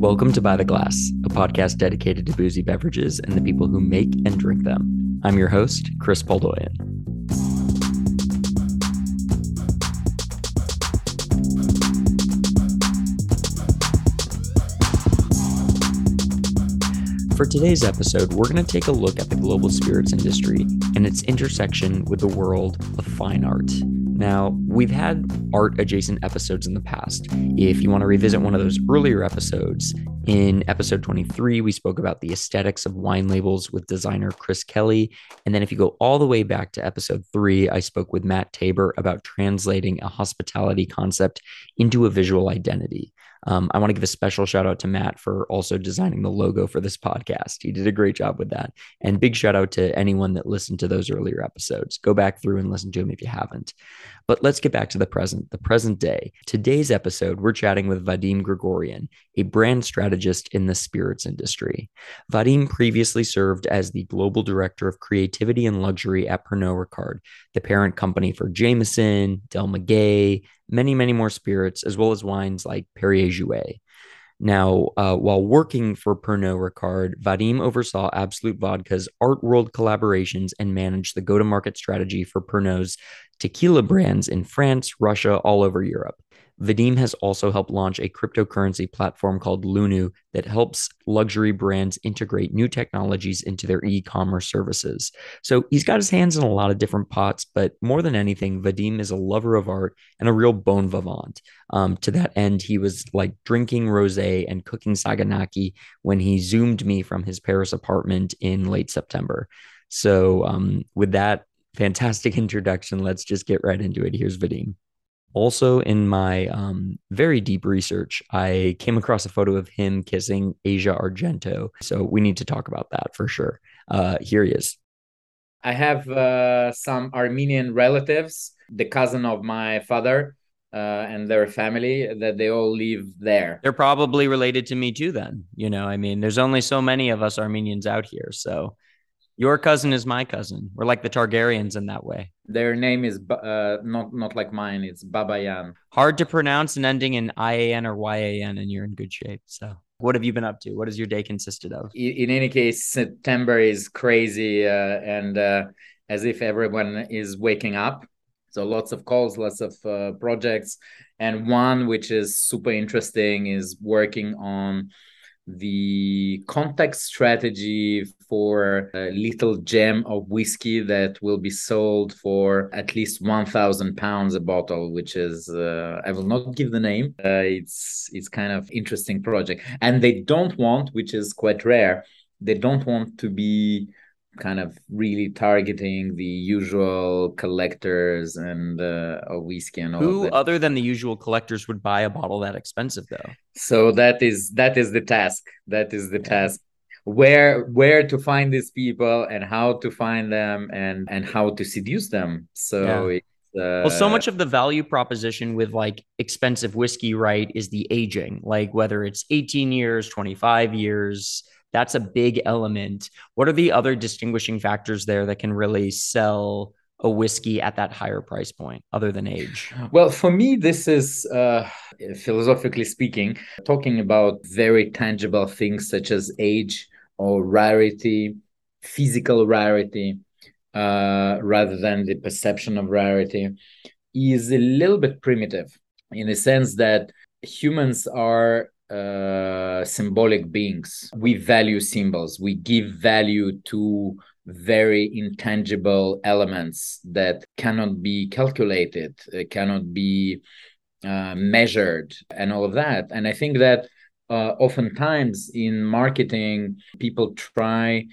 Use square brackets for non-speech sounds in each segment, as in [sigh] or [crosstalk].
Welcome to By the Glass, a podcast dedicated to boozy beverages and the people who make and drink them. I'm your host, Chris Poldoyan. For today's episode, we're going to take a look at the global spirits industry and its intersection with the world of fine art. Now, we've had art adjacent episodes in the past. If you want to revisit one of those earlier episodes, in episode 23, we spoke about the aesthetics of wine labels with designer Chris Kelly. And then if you go all the way back to episode three, I spoke with Matt Tabor about translating a hospitality concept into a visual identity. Um, I want to give a special shout out to Matt for also designing the logo for this podcast. He did a great job with that. And big shout out to anyone that listened to those earlier episodes. Go back through and listen to them if you haven't. But let's get back to the present, the present day. Today's episode, we're chatting with Vadim Grigoryan, a brand strategist in the spirits industry. Vadim previously served as the global director of creativity and luxury at Pernod Ricard, the parent company for Jameson, Del Maguey, many, many more spirits, as well as wines like Perrier Jouet. Now, uh, while working for Pernod Ricard, Vadim oversaw Absolut Vodka's Art World collaborations and managed the go to market strategy for Pernod's tequila brands in France, Russia, all over Europe. Vadim has also helped launch a cryptocurrency platform called Lunu that helps luxury brands integrate new technologies into their e commerce services. So he's got his hands in a lot of different pots, but more than anything, Vadim is a lover of art and a real bon vivant. Um, to that end, he was like drinking rose and cooking saganaki when he zoomed me from his Paris apartment in late September. So, um, with that fantastic [laughs] introduction, let's just get right into it. Here's Vadim. Also, in my um, very deep research, I came across a photo of him kissing Asia Argento. So we need to talk about that for sure. Uh, here he is. I have uh, some Armenian relatives, the cousin of my father, uh, and their family that they all live there. They're probably related to me too. Then you know, I mean, there's only so many of us Armenians out here, so your cousin is my cousin. We're like the Targaryens in that way. Their name is uh, not not like mine. It's Babayan. Hard to pronounce and ending in IAN or YAN, and you're in good shape. So, what have you been up to? What has your day consisted of? In any case, September is crazy, uh, and uh, as if everyone is waking up. So, lots of calls, lots of uh, projects, and one which is super interesting is working on the context strategy for a little gem of whiskey that will be sold for at least 1000 pounds a bottle which is uh, i will not give the name. Uh, it's it's kind of interesting project. And they don't want which is quite rare they don't want to be kind of really targeting the usual collectors and uh, whiskey and all who other than the usual collectors would buy a bottle that expensive though? So that is that is the task. That is the yeah. task where where to find these people and how to find them and and how to seduce them so yeah. Uh, well, so much of the value proposition with like expensive whiskey, right, is the aging. Like whether it's 18 years, 25 years, that's a big element. What are the other distinguishing factors there that can really sell a whiskey at that higher price point other than age? Well, for me, this is uh, philosophically speaking, talking about very tangible things such as age or rarity, physical rarity, uh, rather than the perception of rarity, is a little bit primitive in the sense that humans are uh, symbolic beings. We value symbols. We give value to very intangible elements that cannot be calculated, uh, cannot be uh, measured, and all of that. And I think that uh, oftentimes in marketing, people try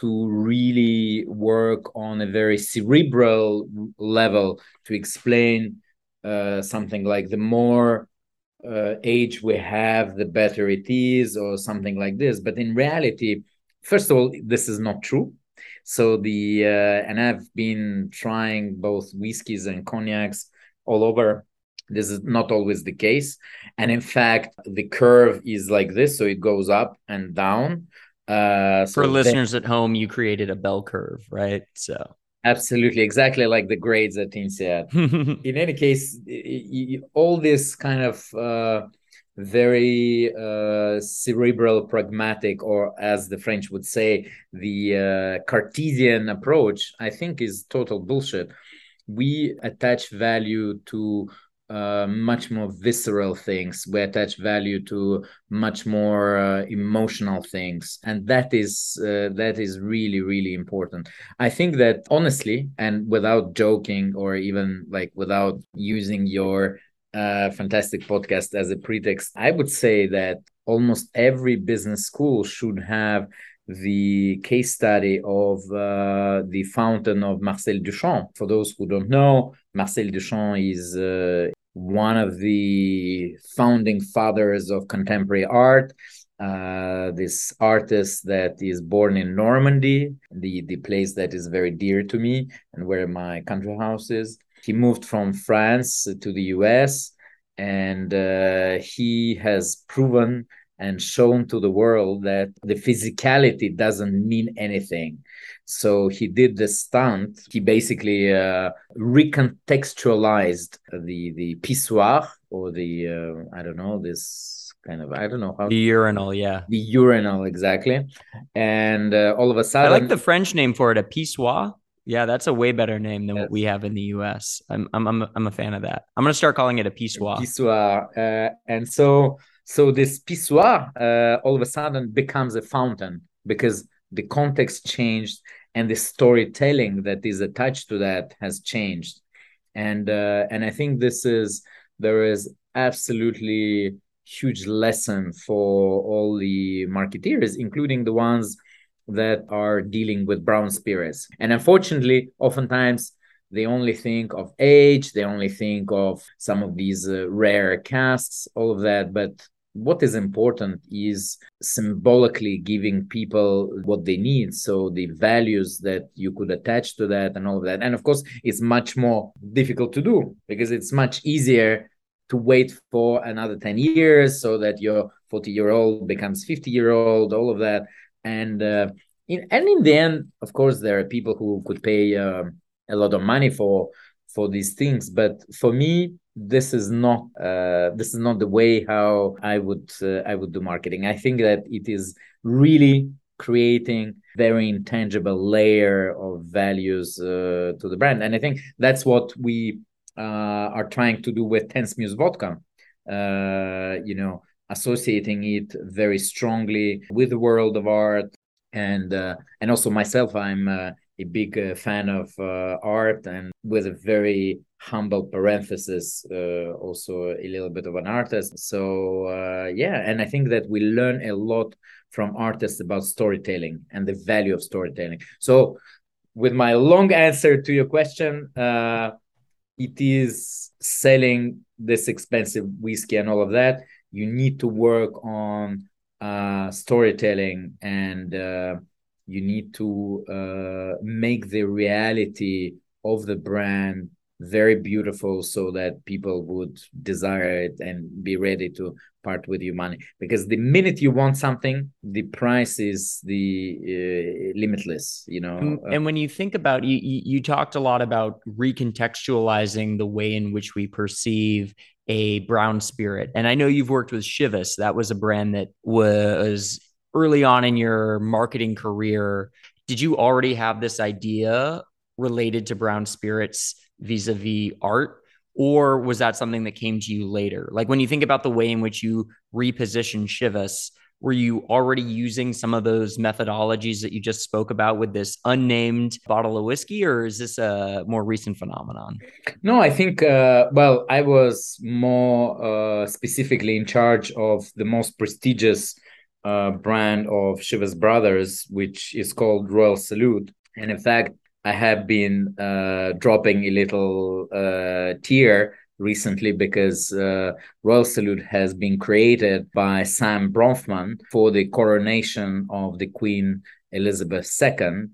to really work on a very cerebral level to explain uh, something like the more uh, age we have, the better it is, or something like this. But in reality, first of all, this is not true. So the uh, and I've been trying both whiskeys and cognacs all over. This is not always the case, and in fact, the curve is like this, so it goes up and down. Uh, so For listeners then, at home, you created a bell curve, right? So Absolutely, exactly like the grades that at INSEAD. [laughs] In any case, all this kind of uh, very uh, cerebral, pragmatic, or as the French would say, the uh, Cartesian approach, I think is total bullshit. We attach value to uh, much more visceral things. We attach value to much more uh, emotional things, and that is uh, that is really really important. I think that honestly, and without joking or even like without using your uh, fantastic podcast as a pretext, I would say that almost every business school should have the case study of uh, the fountain of Marcel Duchamp. For those who don't know, Marcel Duchamp is uh, one of the founding fathers of contemporary art. Uh, this artist that is born in Normandy, the, the place that is very dear to me and where my country house is. He moved from France to the US and uh, he has proven and shown to the world that the physicality doesn't mean anything. So he did the stunt. He basically uh, recontextualized the the pissoir or the uh, I don't know this kind of I don't know how the urinal, yeah, the urinal exactly. And uh, all of a sudden, I like the French name for it, a pissoir. Yeah, that's a way better name than yes. what we have in the U.S. I'm I'm I'm a, I'm a fan of that. I'm gonna start calling it a pissoir. Pissoir, uh, and so so this pissoir uh, all of a sudden becomes a fountain because the context changed and the storytelling that is attached to that has changed. And uh, and i think this is there is absolutely huge lesson for all the marketeers including the ones that are dealing with brown spirits. And unfortunately oftentimes they only think of age they only think of some of these uh, rare casks all of that but what is important is symbolically giving people what they need so the values that you could attach to that and all of that. And of course it's much more difficult to do because it's much easier to wait for another 10 years so that your 40 year old becomes 50 year old all of that. And uh, in, and in the end of course there are people who could pay uh, a lot of money for for these things. But for me this is not uh, this is not the way how I would uh, I would do marketing. I think that it is really creating very intangible layer of values uh, to the brand, and I think that's what we uh, are trying to do with Tense Muse Vodka. Uh, you know, associating it very strongly with the world of art, and uh, and also myself, I'm a big fan of art, and with a very humble parenthesis uh, also a little bit of an artist. So uh, yeah and i think that we learn a lot from artists about storytelling and the value of storytelling. So with my long answer to your question uh, it is selling this expensive whiskey and all of that. You need to work on uh, storytelling and uh, you need to uh, make the reality of the brand very beautiful so that people would desire it and be ready to part with your money. Because the minute you want something the price is the uh, limitless you know? And, and when you think about you, you you talked a lot about recontextualizing the way in which we perceive a brown spirit. And i know you've worked with Chivas that was a brand that was early on in your marketing career. Did you already have this idea related to brown spirits vis-a-vis art or was that something that came to you later like when you think about the way in which you reposition Chivas were you already using some of those methodologies that you just spoke about with this unnamed bottle of whiskey or is this a more recent phenomenon no i think uh, well i was more uh, specifically in charge of the most prestigious uh, brand of Chivas Brothers, which is called Royal Salute. And in fact, I have been uh, dropping a little uh, tear recently because uh, Royal Salute has been created by Sam Bronfman for the coronation of the Queen Elizabeth II.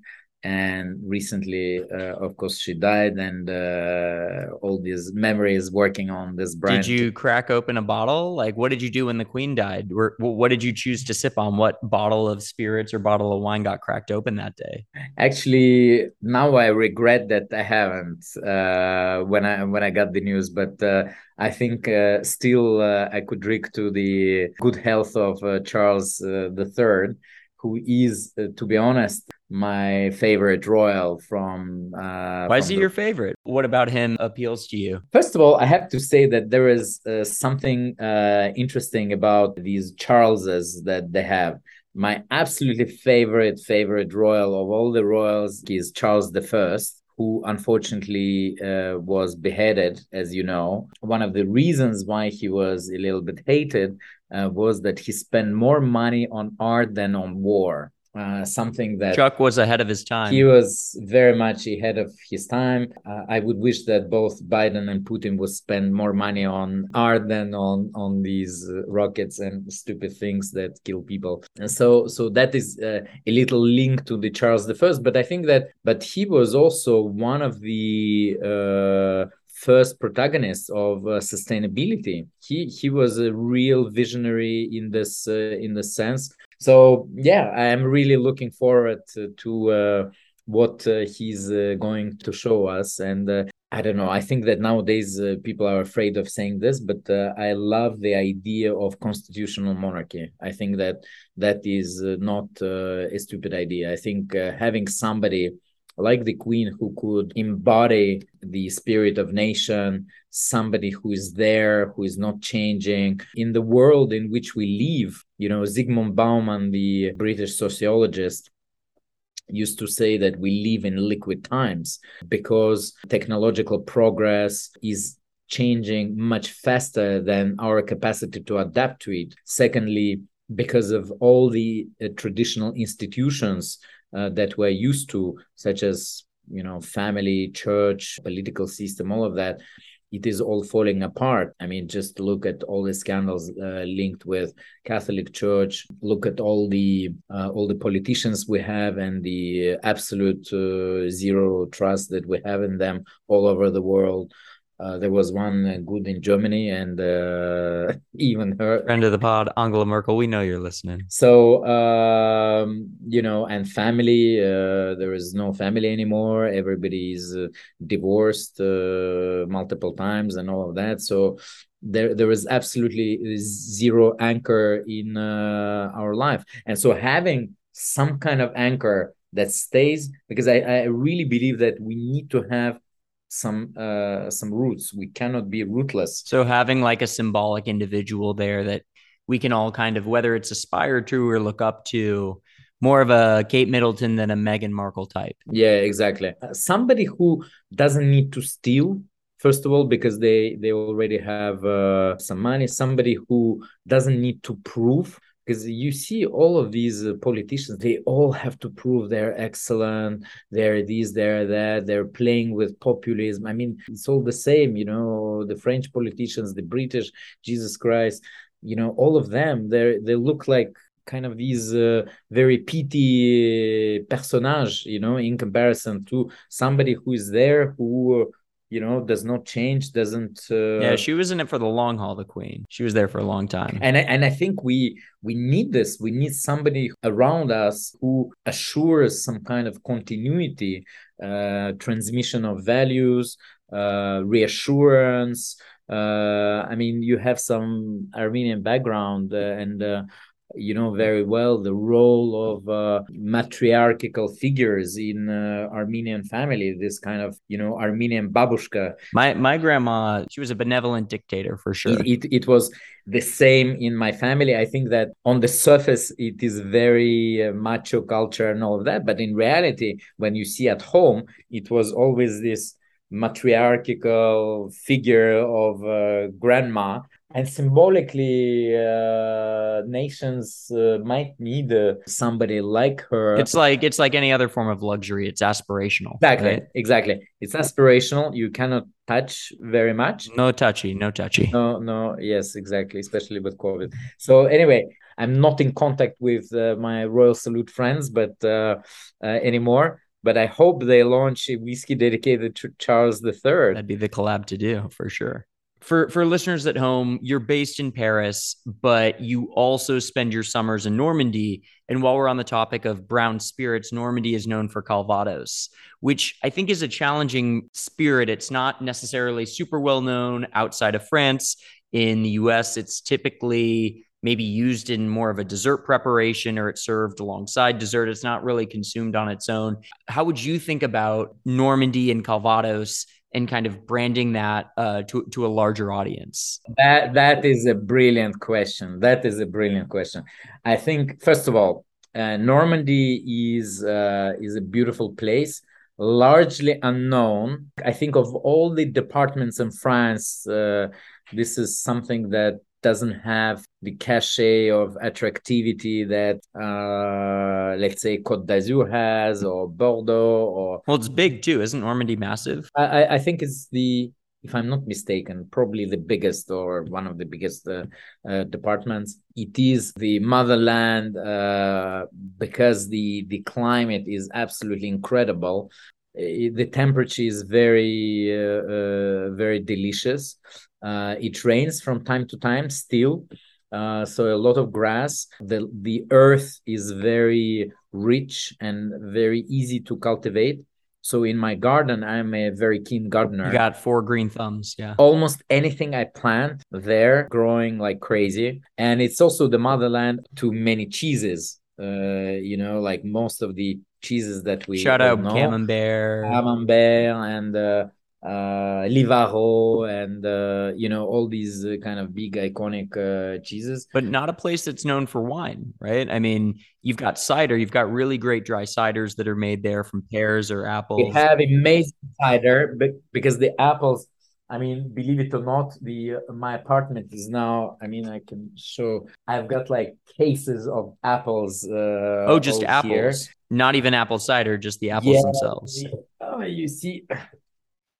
And recently uh, of course she died and uh, all these memories working on this brand. did you crack open a bottle? Like what did you do when the queen died? What did you choose to sip on? What bottle of spirits or bottle of wine got cracked open that day? Actually now i regret that i haven't uh, when i when i got the news but uh, I think uh, still uh, I could drink to the good health of Charles III, who is, to be honest, my favorite royal from. Uh, Why is he the... your favorite? What about him appeals to you? First of all, I have to say that there is uh, something uh, interesting about these Charleses that they have. My absolutely favorite favorite royal of all the royals is Charles the First who unfortunately uh, was beheaded, as you know. One of the reasons why he was a little bit hated uh, was that he spent more money on art than on war. Uh, something that Chuck was ahead of his time. He was very much ahead of his time. Uh, I would wish that both Biden and Putin would spend more money on art than on on these uh, rockets and stupid things that kill people. And so so that is uh, a little link to the Charles the First. But I think that but he was also one of the uh, first protagonist of uh, sustainability. He he was a real visionary in this uh, in the sense so yeah i am really looking forward to, to uh, what uh, he's uh, going to show us. And uh, i don't know i think that nowadays uh, people are afraid of saying this but uh, i love the idea of constitutional monarchy. I think that that is not a stupid idea. I think having somebody like the queen who could embody the spirit of nation somebody who is there who is not changing. In the world in which we live you know zygmunt bauman the british sociologist used to say that we live in liquid times because technological progress is changing much faster than our capacity to adapt to it. Secondly because of all the uh, traditional institutions uh, that we're used to, such as you know family, church, political system, all of that. It is all falling apart. I mean, just look at all the scandals uh, linked with Catholic Church. Look at all the uh, all the politicians we have and the absolute uh, zero trust that we have in them all over the world. Uh, there was one good in Germany, and uh, [laughs] even her friend of the pod, Angela Merkel. We know you're listening. So um, you know, and family. Uh, there is no family anymore. Everybody's uh, divorced uh, multiple times, and all of that. So there, there is absolutely zero anchor in our life, and so having some kind of anchor that stays, because I, I really believe that we need to have some uh some roots we cannot be rootless so having like a symbolic individual there that we can all kind of whether it's aspire to or look up to more of a Kate Middleton than a Meghan Markle type. Yeah, exactly. Uh, somebody who doesn't need to steal first of all because they they already have uh, some money somebody who doesn't need to prove because you see all of these uh, politicians they all have to prove they're excellent they're this they're that they're playing with populism. I mean it's all the same you know the french politicians the british jesus christ you know all of them they they look like kind of these uh, very petty personage you know in comparison to somebody who is there who you know does not change doesn't uh... yeah she was in it for the long haul the queen. She was there for a long time. And I, and i think we we need this. We need somebody around us who assures some kind of continuity uh, transmission of values uh, reassurance. Uh, i mean you have some armenian background uh, and uh, you know very well the role of uh, matriarchal figures in uh, Armenian family. This kind of you know Armenian babushka. My my grandma, she was a benevolent dictator for sure. It, it, it was the same in my family. I think that on the surface it is very uh, macho culture and all of that, but in reality, when you see at home, it was always this matriarchal figure of uh, grandma and symbolically uh, nations uh, might need uh, somebody like her. It's like it's like any other form of luxury. It's aspirational exactly right? exactly. It's aspirational. You cannot touch very much. No touchy no touchy. No no yes exactly especially with covid. So anyway i'm not in contact with uh, my royal salute friends but uh, uh, anymore. But I hope they launch a whiskey dedicated to Charles III. That'd be the collab to do for sure. For for listeners at home, you're based in Paris, but you also spend your summers in Normandy. And while we're on the topic of brown spirits, Normandy is known for Calvados, which I think is a challenging spirit. It's not necessarily super well known outside of France. In the US, it's typically maybe used in more of a dessert preparation or it's served alongside dessert. It's not really consumed on its own. How would you think about Normandy and Calvados and kind of branding that uh, to, to a larger audience? That that is a brilliant question. That is a brilliant question. I think first of all, uh, Normandy is uh, is a beautiful place largely unknown. I think of all the departments in France, uh, this is something that doesn't have the cachet of attractivity that uh, let's say Côte d'Azur has or Bordeaux or well it's big too. Isn't Normandy massive? I, I think it's the if I'm not mistaken probably the biggest or one of the biggest uh, uh, departments. It is the motherland uh, because the the climate is absolutely incredible. The temperature is very uh, uh, very delicious uh, it rains from time to time still, uh, so a lot of grass. The the earth is very rich and very easy to cultivate. So in my garden, I'm a very keen gardener. You got four green thumbs, yeah. Almost anything I plant there growing like crazy, and it's also the motherland to many cheeses. Uh, you know, like most of the cheeses that we shout out know. Camembert, Camembert, and uh, uh, Livarot and uh, you know all these uh, kind of big iconic uh, cheeses. But not a place that's known for wine, right? I mean, you've got cider, you've got really great dry ciders that are made there from pears or apples. We have amazing cider, but because the apples. I mean, believe it or not, the uh, my apartment is now. I mean, I can show. I've got like cases of apples. Uh, oh, just apples, here. not even apple cider, just the apples yeah, themselves. oh, you see,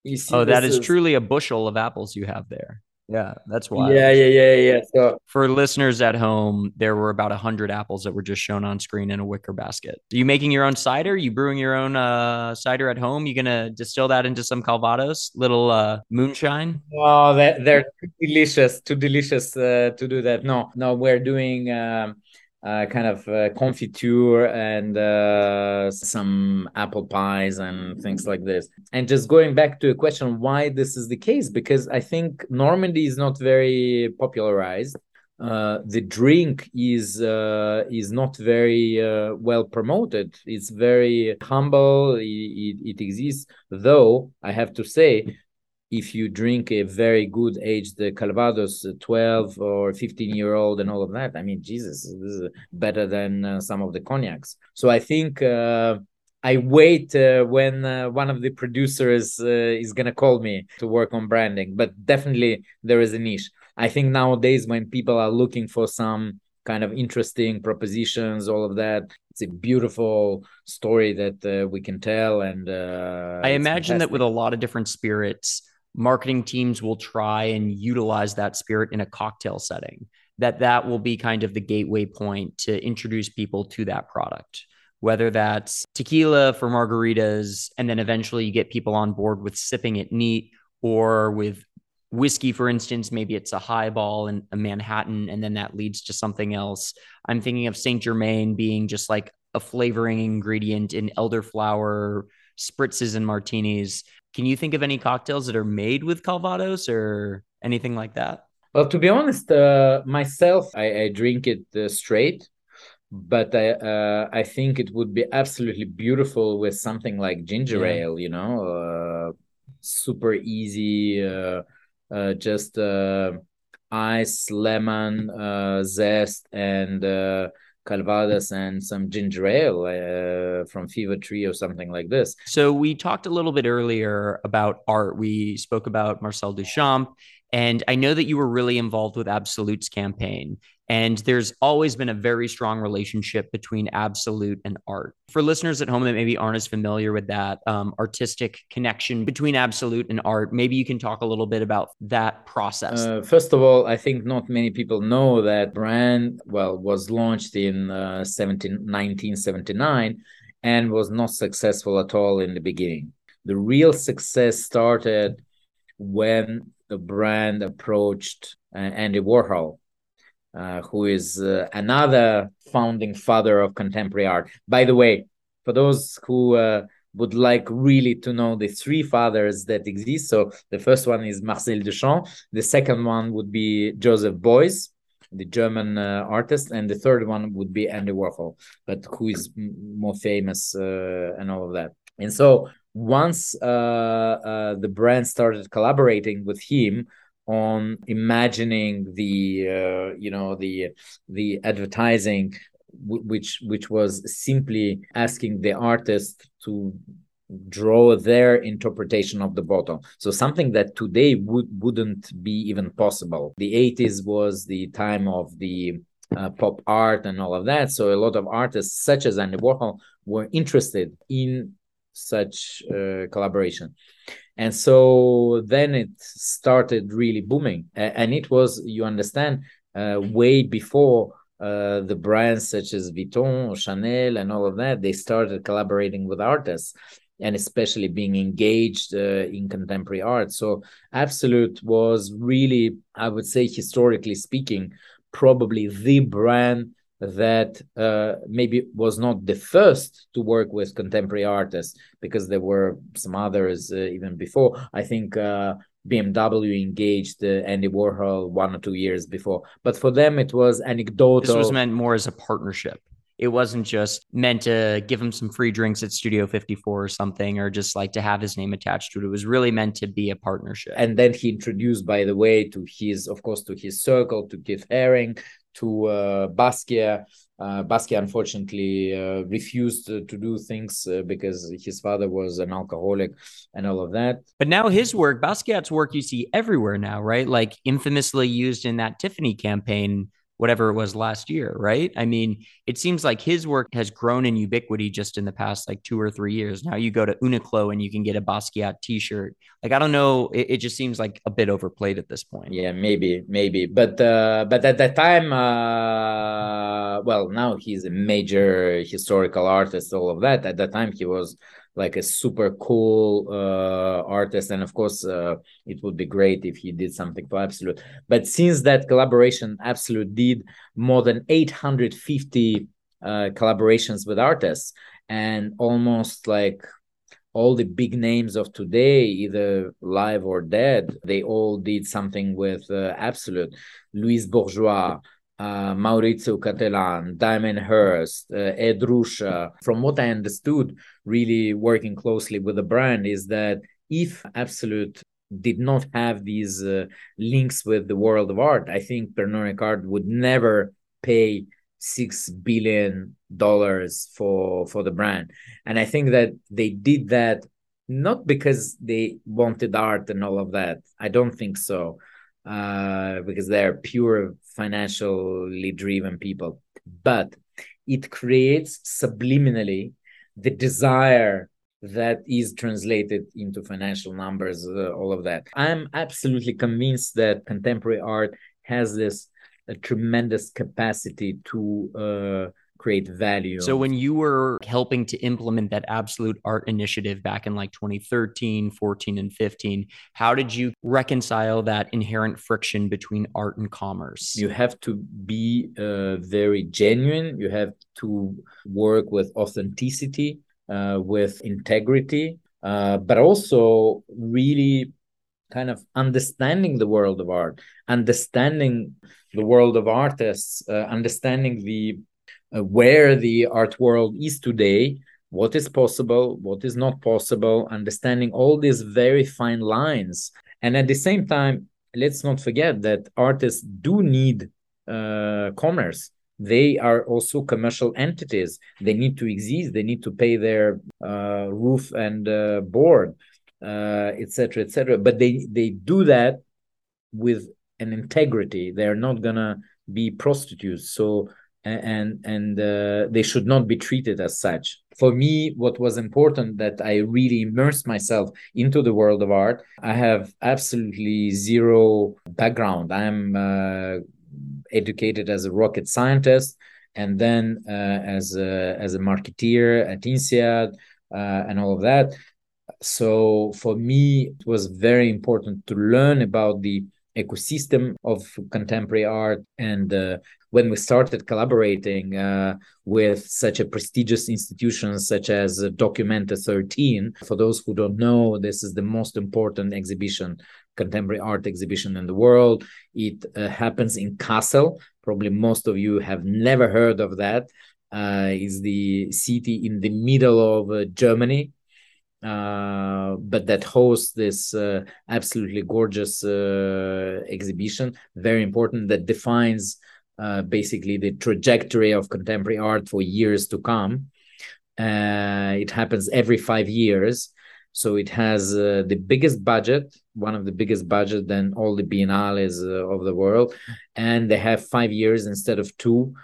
you see, oh, that is, is truly a bushel of apples you have there. Yeah, that's why. Yeah, yeah, yeah, yeah. So for listeners at home, there were about hundred apples that were just shown on screen in a wicker basket. Are you making your own cider? Are you brewing your own uh, cider at home? You gonna distill that into some Calvados, little uh, moonshine? Oh, that they're too delicious, too delicious uh, to do that. No, no, we're doing. Um, uh, kind of uh, confiture and uh, some apple pies and things like this. And just going back to a question why this is the case, because I think Normandy is not very popularized. Uh, the drink is uh, is not very uh, well promoted. It's very humble. It, it, it exists, though I have to say if you drink a very good aged Calvados, 12 or 15 year old, and all of that, I mean, Jesus, this is better than uh, some of the cognacs. So I think uh, I wait uh, when uh, one of the producers uh, is going to call me to work on branding, but definitely there is a niche. I think nowadays, when people are looking for some kind of interesting propositions, all of that, it's a beautiful story that uh, we can tell. And I imagine fantastic. that with a lot of different spirits, marketing teams will try and utilize that spirit in a cocktail setting that that will be kind of the gateway point to introduce people to that product. Whether that's tequila for margaritas and then eventually you get people on board with sipping it neat or with whiskey for instance maybe it's a highball and a manhattan and then that leads to something else. I'm thinking of saint germain being just like a flavoring ingredient in elderflower spritzes and martinis can you think of any cocktails that are made with Calvados or anything like that? Well, to be honest, uh, myself, I, I, drink it uh, straight, but I uh, I think it would be absolutely beautiful with something like ginger yeah. ale. You know, uh, super easy, uh, uh, just ice, lemon, zest, and Calvados and some ginger ale uh, from Fever Tree or something like this. So we talked a little bit earlier about art. We spoke about Marcel Duchamp, and I know that you were really involved with Absolut's campaign. And there's always been a very strong relationship between Absolut and art. For listeners at home that maybe aren't as familiar with that um, artistic connection between Absolut and art, maybe you can talk a little bit about that process. Uh, first of all, I think not many people know that brand, well, was launched in uh, 17, 1979 and was not successful at all in the beginning. The real success started when the brand approached uh, Andy Warhol, uh, who is uh, another founding father of contemporary art. By the way, for those who uh, would like really to know the three fathers that exist, so the first one is Marcel Duchamp, the second one would be Joseph Beuys, the German uh, artist, and the third one would be Andy Warhol, but who is more famous uh, and all of that. And so once uh, uh, the brand started collaborating with him on imagining the uh, you know the the advertising which which was simply asking the artist to draw their interpretation of the bottle so something that today would wouldn't be even possible. The 80s was the time of the uh, pop art and all of that. So a lot of artists such as andy warhol were interested in such uh, collaboration and so then it started really booming and it was you understand uh, way before uh, the brands such as Vuitton, Chanel, and all of that, they started collaborating with artists and especially being engaged uh, in contemporary art. So, Absolut was really, I would say, historically speaking, probably the brand that uh, maybe was not the first to work with contemporary artists because there were some others uh, even before. I think uh, BMW engaged uh, Andy Warhol one or two years before, but for them it was anecdotal. This was meant more as a partnership. It wasn't just meant to give him some free drinks at Studio 54 or something, or just like to have his name attached to it. It was really meant to be a partnership. And then he introduced, by the way, to his, of course, to his circle, to Keith Haring, to uh, Basquiat. Uh, Basquiat unfortunately uh, refused to, to, do things uh, because his father was an alcoholic and all of that. But now his work, Basquiat's work, you see everywhere now, right? Like infamously used in that Tiffany campaign whatever it was last year, right? I mean, it seems like his work has grown in ubiquity just in the past like two or three years. Now you go to Uniqlo and you can get a Basquiat t-shirt. Like I don't know, it, it just seems like a bit overplayed at this point. Yeah, maybe, maybe, but uh, but at that time, uh, well, now he's a major historical artist, all of that. At that time, he was like a super cool uh, artist. And of course uh, it would be great if he did something for Absolut. But since that collaboration Absolut did more than 850 uh, collaborations with artists. And almost like all the big names of today either live or dead they all did something with uh, absolut louise bourgeois uh, Maurizio Cattelan, Damien Hirst, uh, Ed Ruscha. From what I understood, really working closely with the brand, is that if Absolut did not have these uh, links with the world of art, I think Pernod Ricard would never pay six billion dollars for for the brand. And I think that they did that not because they wanted art and all of that. I don't think so uh, because they're pure financially driven people. But it creates subliminally the desire that is translated into financial numbers, uh, all of that. I'm absolutely convinced that contemporary art has this tremendous capacity to uh, create value. So when you were helping to implement that Absolut art initiative back in like 2013, 14 and 15, how did you reconcile that inherent friction between art and commerce? You have to be uh, very genuine, you have to work with authenticity, uh, with integrity, uh, but also really kind of understanding the world of art, understanding the world of artists, uh, understanding the uh, where the art world is today, what is possible, what is not possible, understanding all these very fine lines. And at the same time, let's not forget that artists do need uh, commerce. They are also commercial entities. They need to exist. They need to pay their uh, roof and uh, board, etc., uh, etc. Et but they they do that with an integrity. They are not gonna be prostitutes. So and and uh, they should not be treated as such for me what was important that i really immersed myself into the world of art i have absolutely zero background i'm uh, educated as a rocket scientist and then uh, as a as a marketeer at INSEAD uh, and all of that. So for me, it was very important to learn about the ecosystem of contemporary art and uh, when we started collaborating uh, with such a prestigious institution such as Documenta 13 for those who don't know this is the most important exhibition contemporary art exhibition in the world. It uh, happens in kassel. Probably most of you have never heard of that. Uh, is the city in the middle of uh, germany. Uh, but that hosts this uh, absolutely gorgeous uh, exhibition, very important, that defines uh, basically the trajectory of contemporary art for years to come. Uh, it happens every five years. So it has uh, the biggest budget, one of the biggest budget than all the biennales of the world. And they have five years instead of two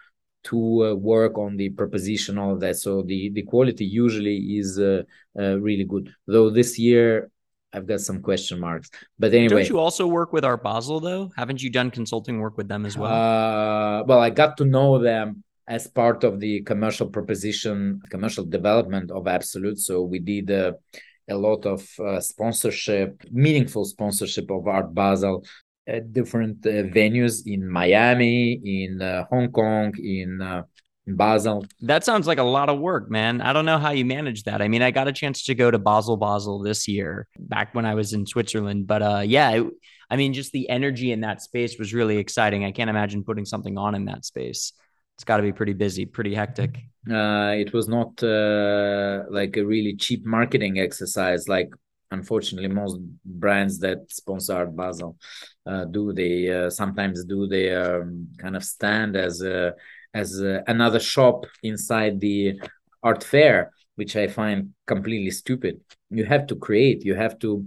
to uh, work on the proposition all of that so the the quality usually is uh, uh, really good though this year i've got some question marks. But anyway. don't you also work with art basel though? Haven't you done consulting work with them as well? Uh, well i got to know them as part of the commercial proposition commercial development of Absolut. So we did uh, a lot of uh, sponsorship meaningful sponsorship of art basel at different uh, venues in Miami, in uh, Hong Kong, in Basel. That sounds like a lot of work, man. I don't know how you manage that. I mean, I got a chance to go to Basel, Basel this year, back when I was in Switzerland. But uh, yeah, it, I mean, just the energy in that space was really exciting. I can't imagine putting something on in that space. It's got to be pretty busy, pretty hectic. Uh, it was not uh, like a really cheap marketing exercise, like unfortunately most brands that sponsor Basel uh, do. They uh, sometimes do their um, kind of stand as a, as a, another shop inside the art fair, which I find completely stupid. You have to create. You have to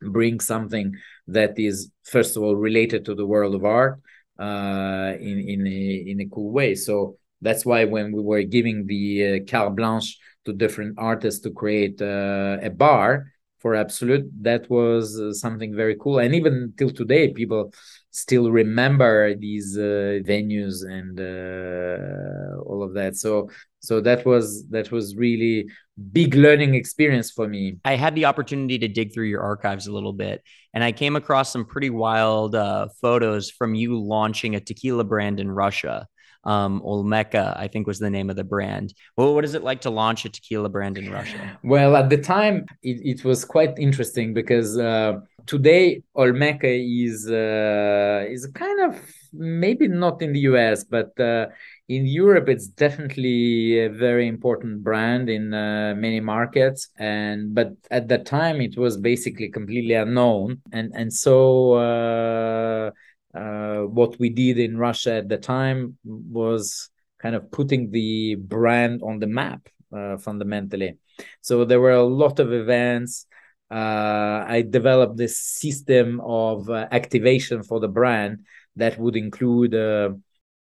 bring something that is first of all related to the world of art uh, in in a, in a cool way. So that's why when we were giving the uh, carte blanche to different artists to create uh, a bar for Absolut, that was uh, something very cool. And even till today, people still remember these uh, venues and uh, all of that. So so that was that was really big learning experience for me. I had the opportunity to dig through your archives a little bit, and I came across some pretty wild uh, photos from you launching a tequila brand in Russia um, Olmeca, I think was the name of the brand. Well, what is it like to launch a tequila brand in Russia? Well, at the time, it, it was quite interesting because uh, today Olmeca is uh, is kind of maybe not in the US, but uh, in Europe, it's definitely a very important brand in uh, many markets. And but at that time, it was basically completely unknown, and and so uh, uh, what we did in Russia at the time was kind of putting the brand on the map uh, fundamentally. So there were a lot of events. Uh, I developed this system of uh, activation for the brand that would include, uh,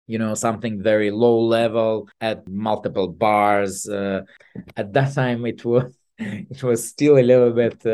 you know, something very low level at multiple bars. Uh, at that time, it was [laughs] it was still a little bit.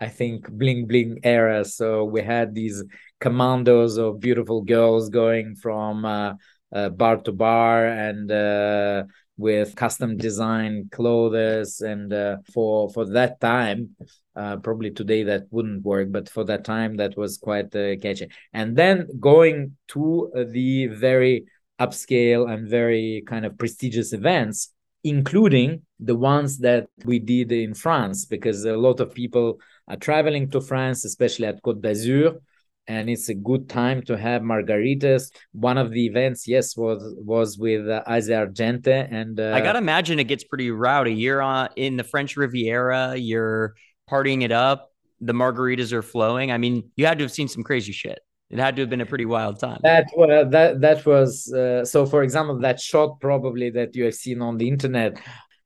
I think bling bling era. So we had these commandos of beautiful girls going from uh, uh, bar to bar and uh, with custom design clothes and uh, for for that time uh, probably today that wouldn't work but for that time that was quite uh, catchy. And then going to the very upscale and very kind of prestigious events including the ones that we did in France because a lot of people are traveling to France especially at Côte d'Azur and it's a good time to have margaritas. One of the events, yes, was was with uh, Argento, and uh, I gotta imagine it gets pretty rowdy. You're on in the French Riviera, you're partying it up. The margaritas are flowing. I mean, you had to have seen some crazy shit. It had to have been a pretty wild time. That that that was uh, so. For example, that shot probably that you have seen on the internet.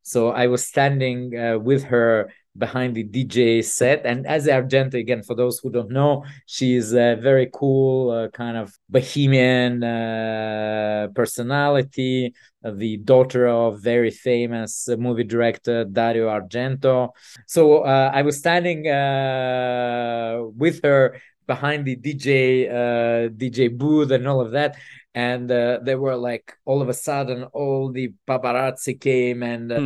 So I was standing uh, with her behind the DJ set. And as Argento, again, for those who don't know, she's a very cool, uh, kind of bohemian uh, personality, uh, the daughter of very famous movie director Dario Argento. So uh, I was standing uh, with her behind the DJ uh, DJ booth and all of that and uh, they were like all of a sudden all the paparazzi came and uh,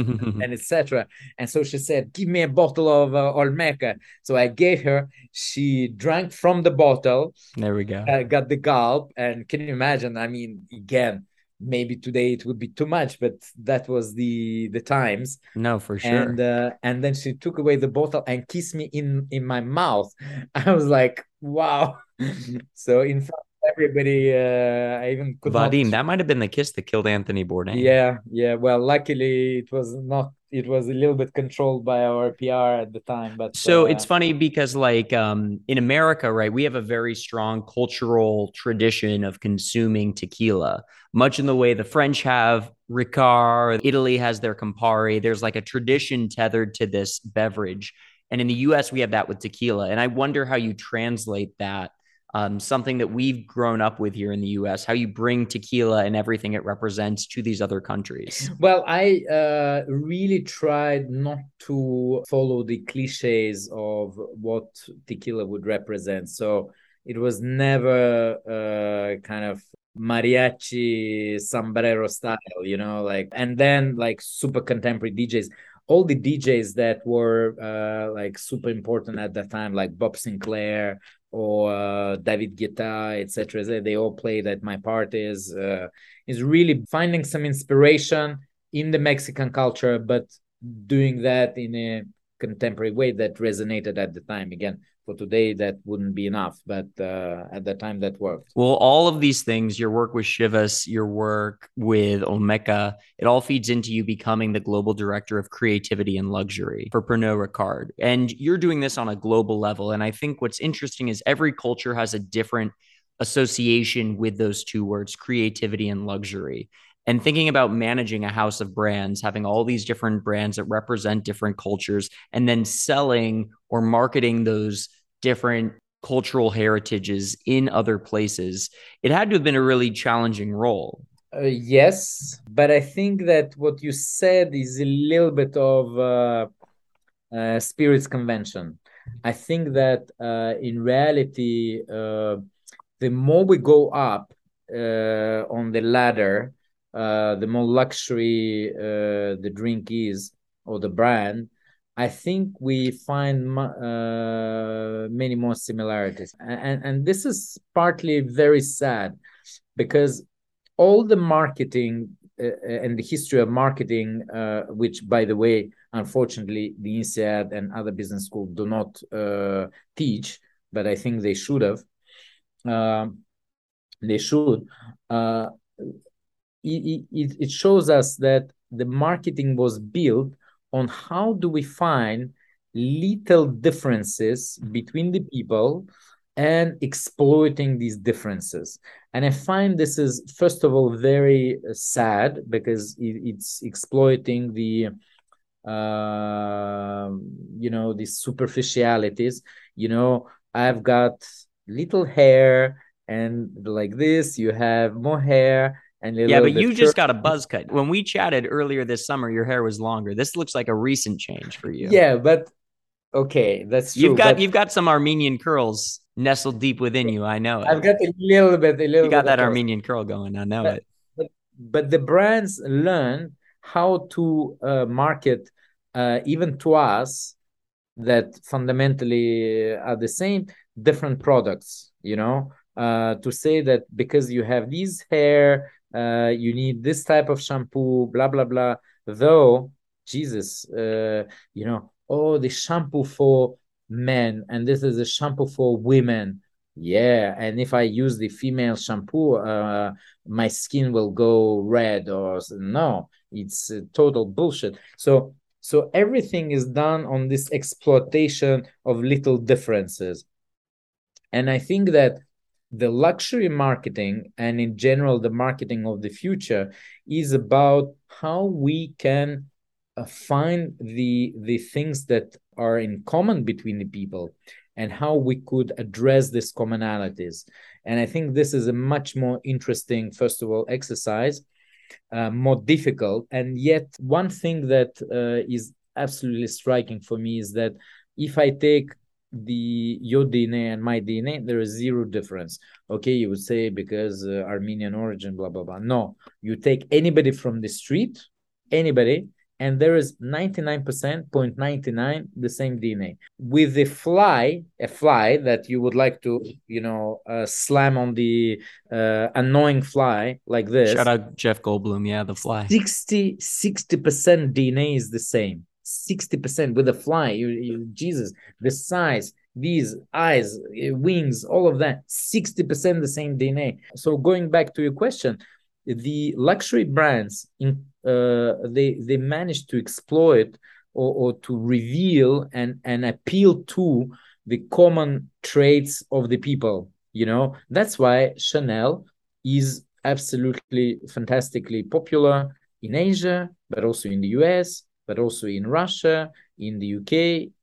and etc and so she said give me a bottle of uh, olmeca so i gave her she drank from the bottle there we go. uh, got the gulp and can you imagine? I mean again maybe today it would be too much but that was the the times. No for sure. And uh, and then she took away the bottle and kissed me in in my mouth. [laughs] I was like wow. [laughs] So in front everybody. Uh, I even could Vadim, not... that might have been the kiss that killed Anthony Bourdain. Yeah, yeah. Well, luckily it was not. It was a little bit controlled by our PR at the time. But so uh, it's funny because, like, um, in America, right, we have a very strong cultural tradition of consuming tequila, much in the way the French have Ricard, Italy has their Campari. There's like a tradition tethered to this beverage. And in the US, we have that with tequila. And I wonder how you translate that um, something that we've grown up with here in the US, how you bring tequila and everything it represents to these other countries? [laughs] Well, I uh, really tried not to follow the cliches of what tequila would represent. So it was never uh, kind of mariachi sombrero style, you know, like, and then like super contemporary DJs all the DJs that were uh, like super important at that time, like Bob Sinclar or uh, David Guetta, etc. They all played at my parties. Uh, is really finding some inspiration in the Mexican culture, but doing that in a contemporary way that resonated at the time. Again, for today that wouldn't be enough but uh, at the time that worked. Well all of these things your work with Chivas your work with olmeca it all feeds into you becoming the global director of creativity and luxury for pernod ricard. And you're doing this on a global level and i think what's interesting is every culture has a different association with those two words creativity and luxury and thinking about managing a house of brands, having all these different brands that represent different cultures, and then selling or marketing those different cultural heritages in other places, it had to have been a really challenging role. Uh, yes, but I think that what you said is a little bit of uh, uh, spirits convention. I think that uh, in reality, uh, the more we go up uh, on the ladder, uh, the more luxury uh, the drink is or the brand, I think we find uh, many more similarities. And, and this is partly very sad because all the marketing uh, and the history of marketing, uh, which, by the way, unfortunately, the INSEAD and other business schools do not uh, teach, but I think they should have. They should it, it, shows us that the marketing was built on how do we find little differences between the people and exploiting these differences. And i find this is first of all very sad because it, it's exploiting the uh, you know these superficialities. You know i've got little hair and like this you have more hair and yeah, but you just got a buzz cut. When we chatted earlier this summer, your hair was longer. This looks like a recent change for you. Yeah, but okay, that's true. You've got you've got some Armenian curls nestled deep within you. I know it. I've got a little bit, a little. You got that Armenian curl going. I know but, it. But, but the brands learn how to uh, market, uh, even to us, that fundamentally are the same, different products. You know, uh, to say that because you have these hair uh, you need this type of shampoo, blah blah blah. Though Jesus, uh, you know, oh, the shampoo for men, and this is a shampoo for women. Yeah, and if I use the female shampoo, uh, my skin will go red or no. It's total bullshit. So so everything is done on this exploitation of little differences. And I think that the luxury marketing and in general the marketing of the future is about how we can uh, find the the things that are in common between the people and how we could address these commonalities. And i think this is a much more interesting first of all exercise uh, more difficult. And yet one thing that uh, is absolutely striking for me is that if i take the your DNA and my DNA, there is zero difference. Okay, you would say because uh, Armenian origin, blah blah blah. No, you take anybody from the street, anybody, and there is 99.99 the same DNA. With the fly, a fly that you would like to, you know, uh, slam on the uh, annoying fly like this. Shout out Jeff Goldblum. Yeah, the fly. 60, 60% DNA is the same. 60% with a fly. You, you, Jesus, the size, these eyes, wings, all of that, 60% the same DNA. So going back to your question, the luxury brands in uh, they they managed to exploit or, or to reveal and and appeal to the common traits of the people you know that's why chanel is absolutely fantastically popular in asia but also in the us but also in russia in the uk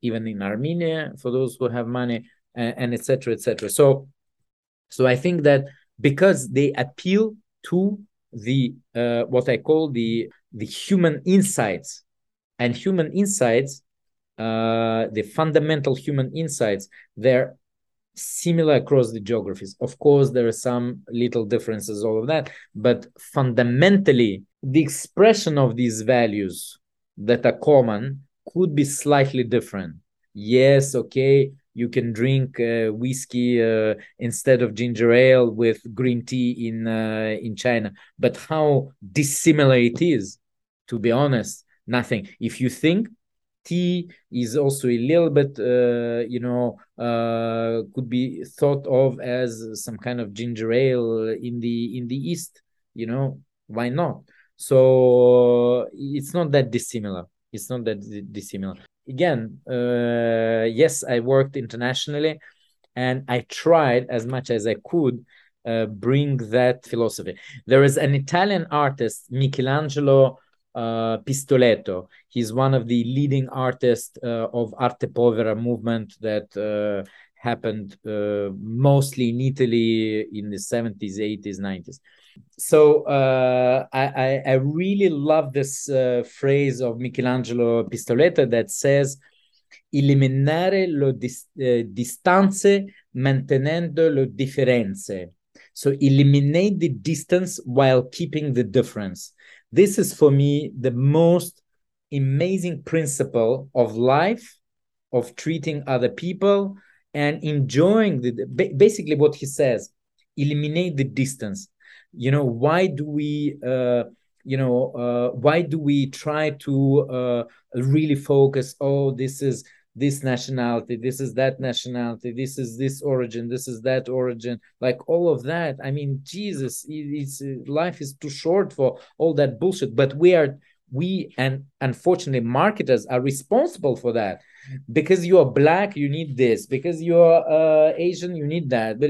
even in armenia for those who have money and etc etc so so i think that because they appeal to the uh, what I call the the human insights, and human insights, uh, the fundamental human insights, they're similar across the geographies. Of course, there are some little differences, all of that, but fundamentally, the expression of these values that are common could be slightly different. Yes, okay, you can drink uh, whiskey uh, instead of ginger ale with green tea in uh, in China. But how dissimilar it is, to be honest, nothing. If you think tea is also a little bit, uh, you know, uh, could be thought of as some kind of ginger ale in the in the East, you know, why not? So it's not that dissimilar. It's not that dissimilar again, uh, yes, I worked internationally, and I tried as much as I could uh, bring that philosophy. There is an Italian artist, Michelangelo uh, Pistoletto. He's one of the leading artists uh, of Arte Povera movement that uh, happened uh, mostly in Italy in the 70s, 80s, 90s so uh, I, I really love this uh, phrase of Michelangelo Pistoletto that says eliminare le dis- uh, distanze mantenendo le differenze. So eliminate the distance while keeping the difference. This is for me the most amazing principle of life, of treating other people and enjoying the basically what he says eliminate the distance you know why do we uh, you know uh, why do we try to uh, really focus oh this is this nationality this is that nationality this is this origin this is that origin like all of that? I mean jesus it's life is too short for all that bullshit but we are we and unfortunately marketers are responsible for that. Because you are black you need this. Because you're uh, asian you need that. But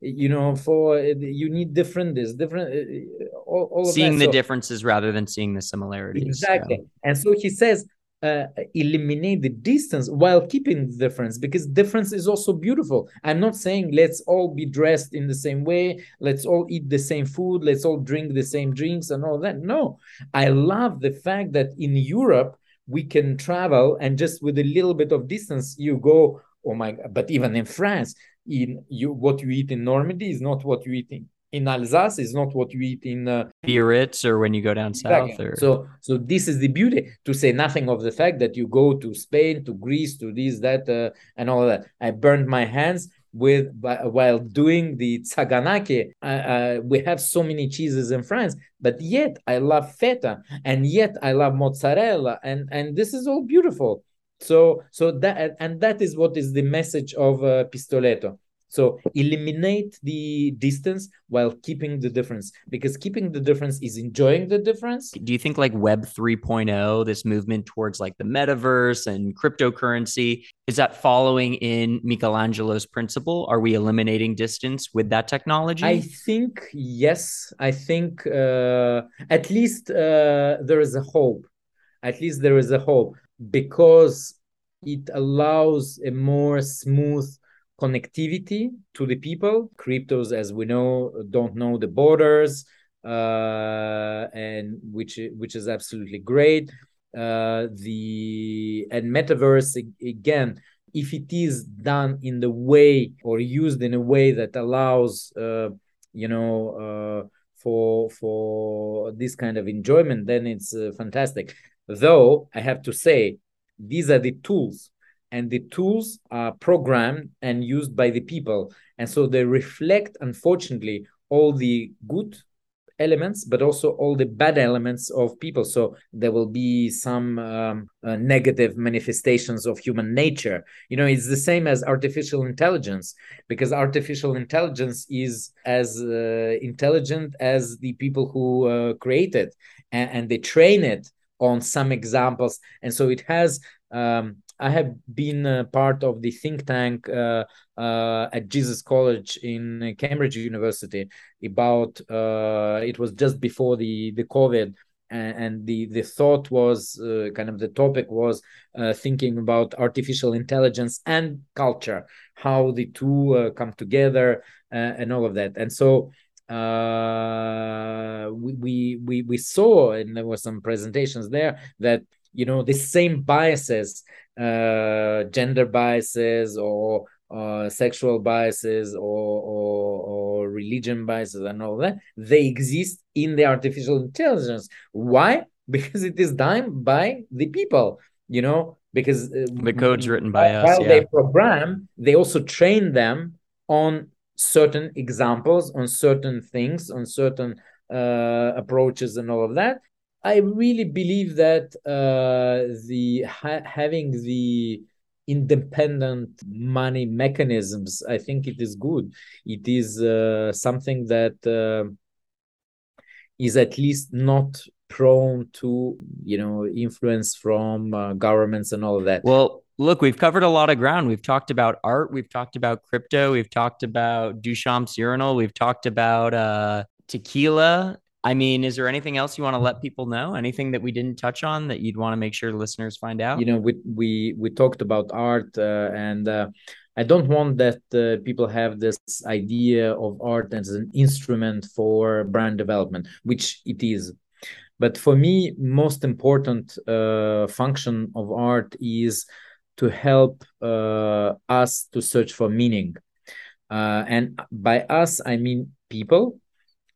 you know for you need different this different uh, all, all seeing the so, differences rather than seeing the similarities exactly. And so he says uh, eliminate the distance while keeping the difference because difference is also beautiful. I'm not saying let's all be dressed in the same way let's all eat the same food let's all drink the same drinks and all that. No i love the fact that in europe we can travel and just with a little bit of distance you go oh my god but even in france in you what you eat in normandy is not what you eat in in Alsace is not what you eat in uh, Biarritz or when you go down exactly. south. Or... So, so this is the beauty. To say nothing of the fact that you go to Spain, to Greece, to this, that, uh, and all that. I burned my hands with while doing the saganaki. Uh, uh, we have so many cheeses in France, but yet I love feta, and yet I love mozzarella, and and this is all beautiful. So, so that and that is what is the message of uh, Pistoletto so eliminate the distance while keeping the difference because keeping the difference is enjoying the difference. Do you think like Web 3.0, this movement towards like the metaverse and cryptocurrency, is that following in Michelangelo's principle? Are we eliminating distance with that technology? I think yes. I think uh, at least uh, there is a hope. At least there is a hope because it allows a more smooth connectivity to the people. Cryptos, as we know, don't know the borders, uh, and which which is absolutely great. Uh, the and metaverse again if it is done in the way or used in a way that allows uh, you know uh, for for this kind of enjoyment then it's uh, fantastic though i have to say these are the tools and the tools are programmed and used by the people. And so they reflect unfortunately all the good elements but also all the bad elements of people. So there will be some um, uh, negative manifestations of human nature. You know it's the same as artificial intelligence because artificial intelligence is as uh, intelligent as the people who uh, create it and, and, they train it on some examples. And so it has um, I have been part of the think tank uh, uh, at Jesus College in Cambridge University. About uh, it was just before the the COVID, and, the the thought was uh, kind of the topic was uh, thinking about artificial intelligence and culture, how the two uh, come together, and all of that. And so we, we we saw, and there were some presentations there that you know the same biases uh, gender biases or uh, sexual biases or, or, or religion biases and all that they exist in the artificial intelligence. Why? [laughs] Because it is done by the people you know? Because uh, the code's written by while us while yeah. they program they also train them on certain examples on certain things on certain uh, approaches and all of that I really believe that uh, the ha- having the independent money mechanisms, I think it is good. It is uh, something that uh, is at least not prone to you know influence from uh, governments and all of that. Well, look, we've covered a lot of ground. We've talked about art. We've talked about crypto. We've talked about Duchamp's urinal. We've talked about uh, tequila I mean, is there anything else you want to let people know? Anything that we didn't touch on that you'd want to make sure listeners find out? You know, we we we talked about art, uh, and uh, I don't want that uh, people have this idea of art as an instrument for brand development, which it is. But for me, most important uh, function of art is to help uh, us to search for meaning. Uh, and by us, I mean people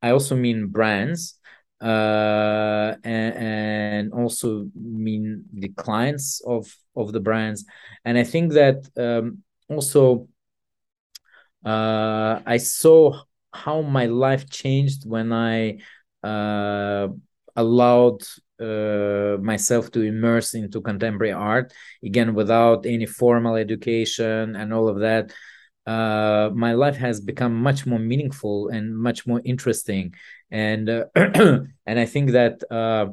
I also mean brands uh, and, and, also mean the clients of of the brands. And I think that um, also uh, I saw how my life changed when I uh, allowed uh, myself to immerse into contemporary art again without any formal education and all of that uh, my life has become much more meaningful and much more interesting. And uh, [clears throat] and i think that uh,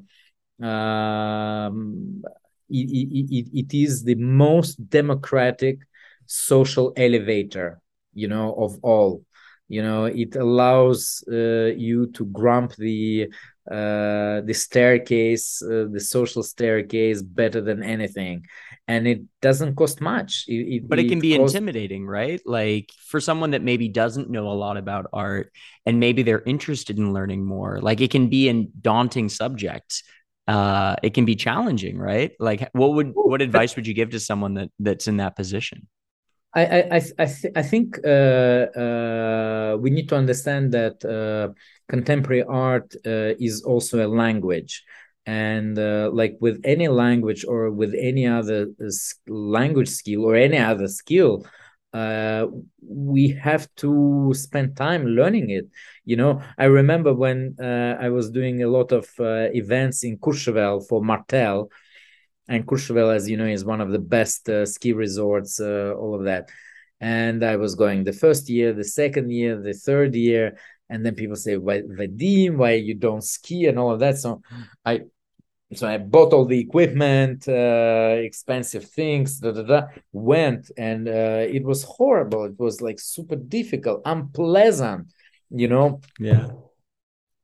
um, it, it, it is the most democratic social elevator you know of all. You know it allows uh, you to grump the uh, the staircase uh, the social staircase better than anything. And it doesn't cost much. It, it, but it can be costs... intimidating right? Like for someone that maybe doesn't know a lot about art and maybe they're interested in learning more like it can be a daunting subject. Uh it can be challenging right? Like what would what advice would you give to someone that that's in that position I I I, th- I think uh, uh, we need to understand that uh, contemporary art uh, is also a language, and uh, like with any language or with any other uh, language skill or any other skill, we have to spend time learning it. You know, I remember when I was doing a lot of events in Courchevel for Martell and Courchevel, as you know, is one of the best uh, ski resorts, uh, all of that. And I was going the first year, the second year, the third year, and then people say, "Why, Vadim? Why you don't ski?" and all of that. So I, so I bought all the equipment, uh, expensive things, da da da. Went, and uh, it was horrible. It was like super difficult, unpleasant, you know. Yeah.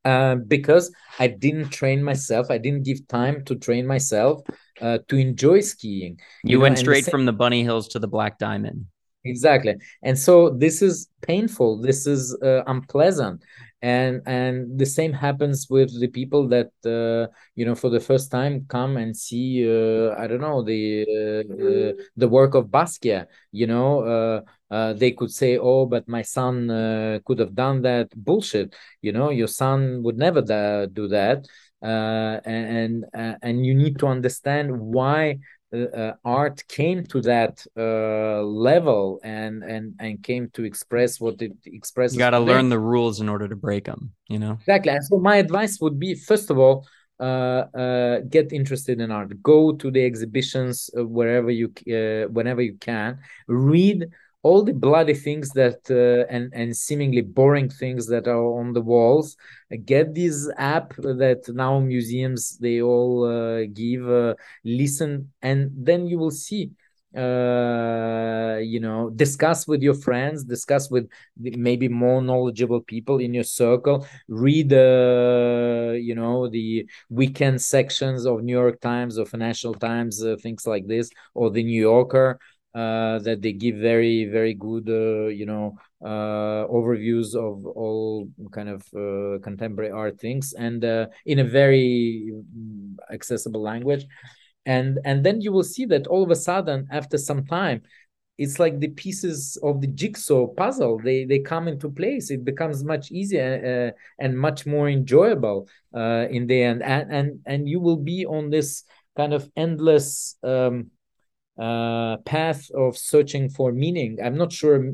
Uh, because I didn't train myself. I didn't give time to train myself uh, to enjoy skiing. You, you went know, straight the from the bunny hills to the black diamond. Exactly, and so this is painful. This is uh, unpleasant, and and the same happens with the people that uh, you know for the first time come and see uh, i don't know the the work of basquiat you know uh, uh, they could say oh but my son could have done that bullshit you know your son would never da- do that and and you need to understand why uh, art came to that uh, level and and and came to express what it expresses. You got to learn the rules in order to break them. You know exactly. And so my advice would be, first of all, uh, uh, get interested in art. Go to the exhibitions uh, wherever you uh, whenever you can. Read all the bloody things that uh, and and seemingly boring things that are on the walls. Get this app that now museums they all uh, give uh, listen and then you will see uh, you know discuss with your friends discuss with maybe more knowledgeable people in your circle. Read uh, you know the weekend sections of new york times or financial times uh, things like this or the new yorker uh, that they give very very good uh, you know uh, overviews of all kind of uh, contemporary art things and uh, in a very mm, accessible language. And and then you will see that all of a sudden after some time it's like the pieces of the jigsaw puzzle they they come into place. It becomes much easier and much more enjoyable in the end. And and and you will be on this kind of endless um, uh, path of searching for meaning. I'm not sure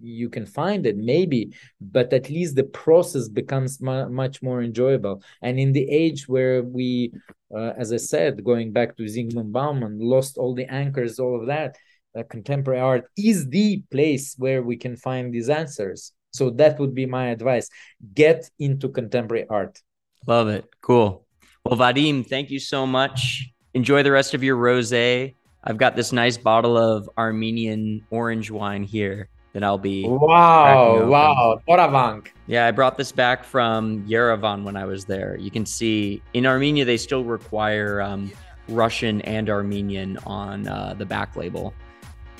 you can find it, maybe, but at least the process becomes mu much more enjoyable. And in the age where we, uh, as I said, going back to Zygmunt Bauman, lost all the anchors, all of that, uh, contemporary art is the place where we can find these answers. So that would be my advice. Get into contemporary art. Love it. Cool. Well, Vadim, thank you so much. Enjoy the rest of your rosé I've got this nice bottle of Armenian orange wine here that I'll be. Wow! Wow! Oravank. Yeah, I brought this back from Yerevan when I was there. You can see in Armenia they still require um, Russian and Armenian on uh, the back label.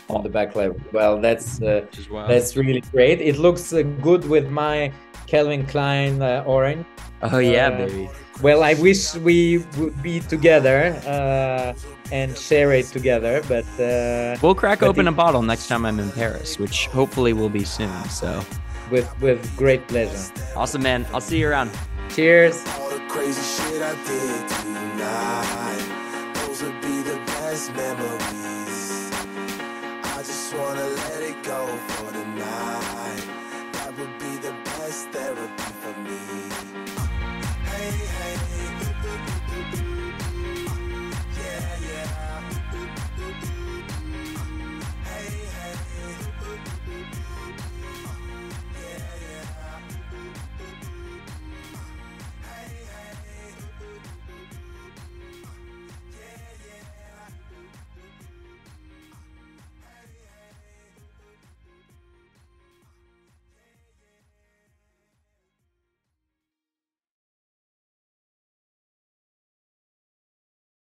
On the back label. Well, that's uh, that's really great. It looks uh, good with my Calvin Klein uh, orange. Oh yeah, uh, baby. Well, I wish we would be together uh, and share it together, but uh, we'll crack but open the, a bottle next time I'm in Paris, which hopefully will be soon. So, with with great pleasure. Awesome, man. I'll see you around. Cheers. memories.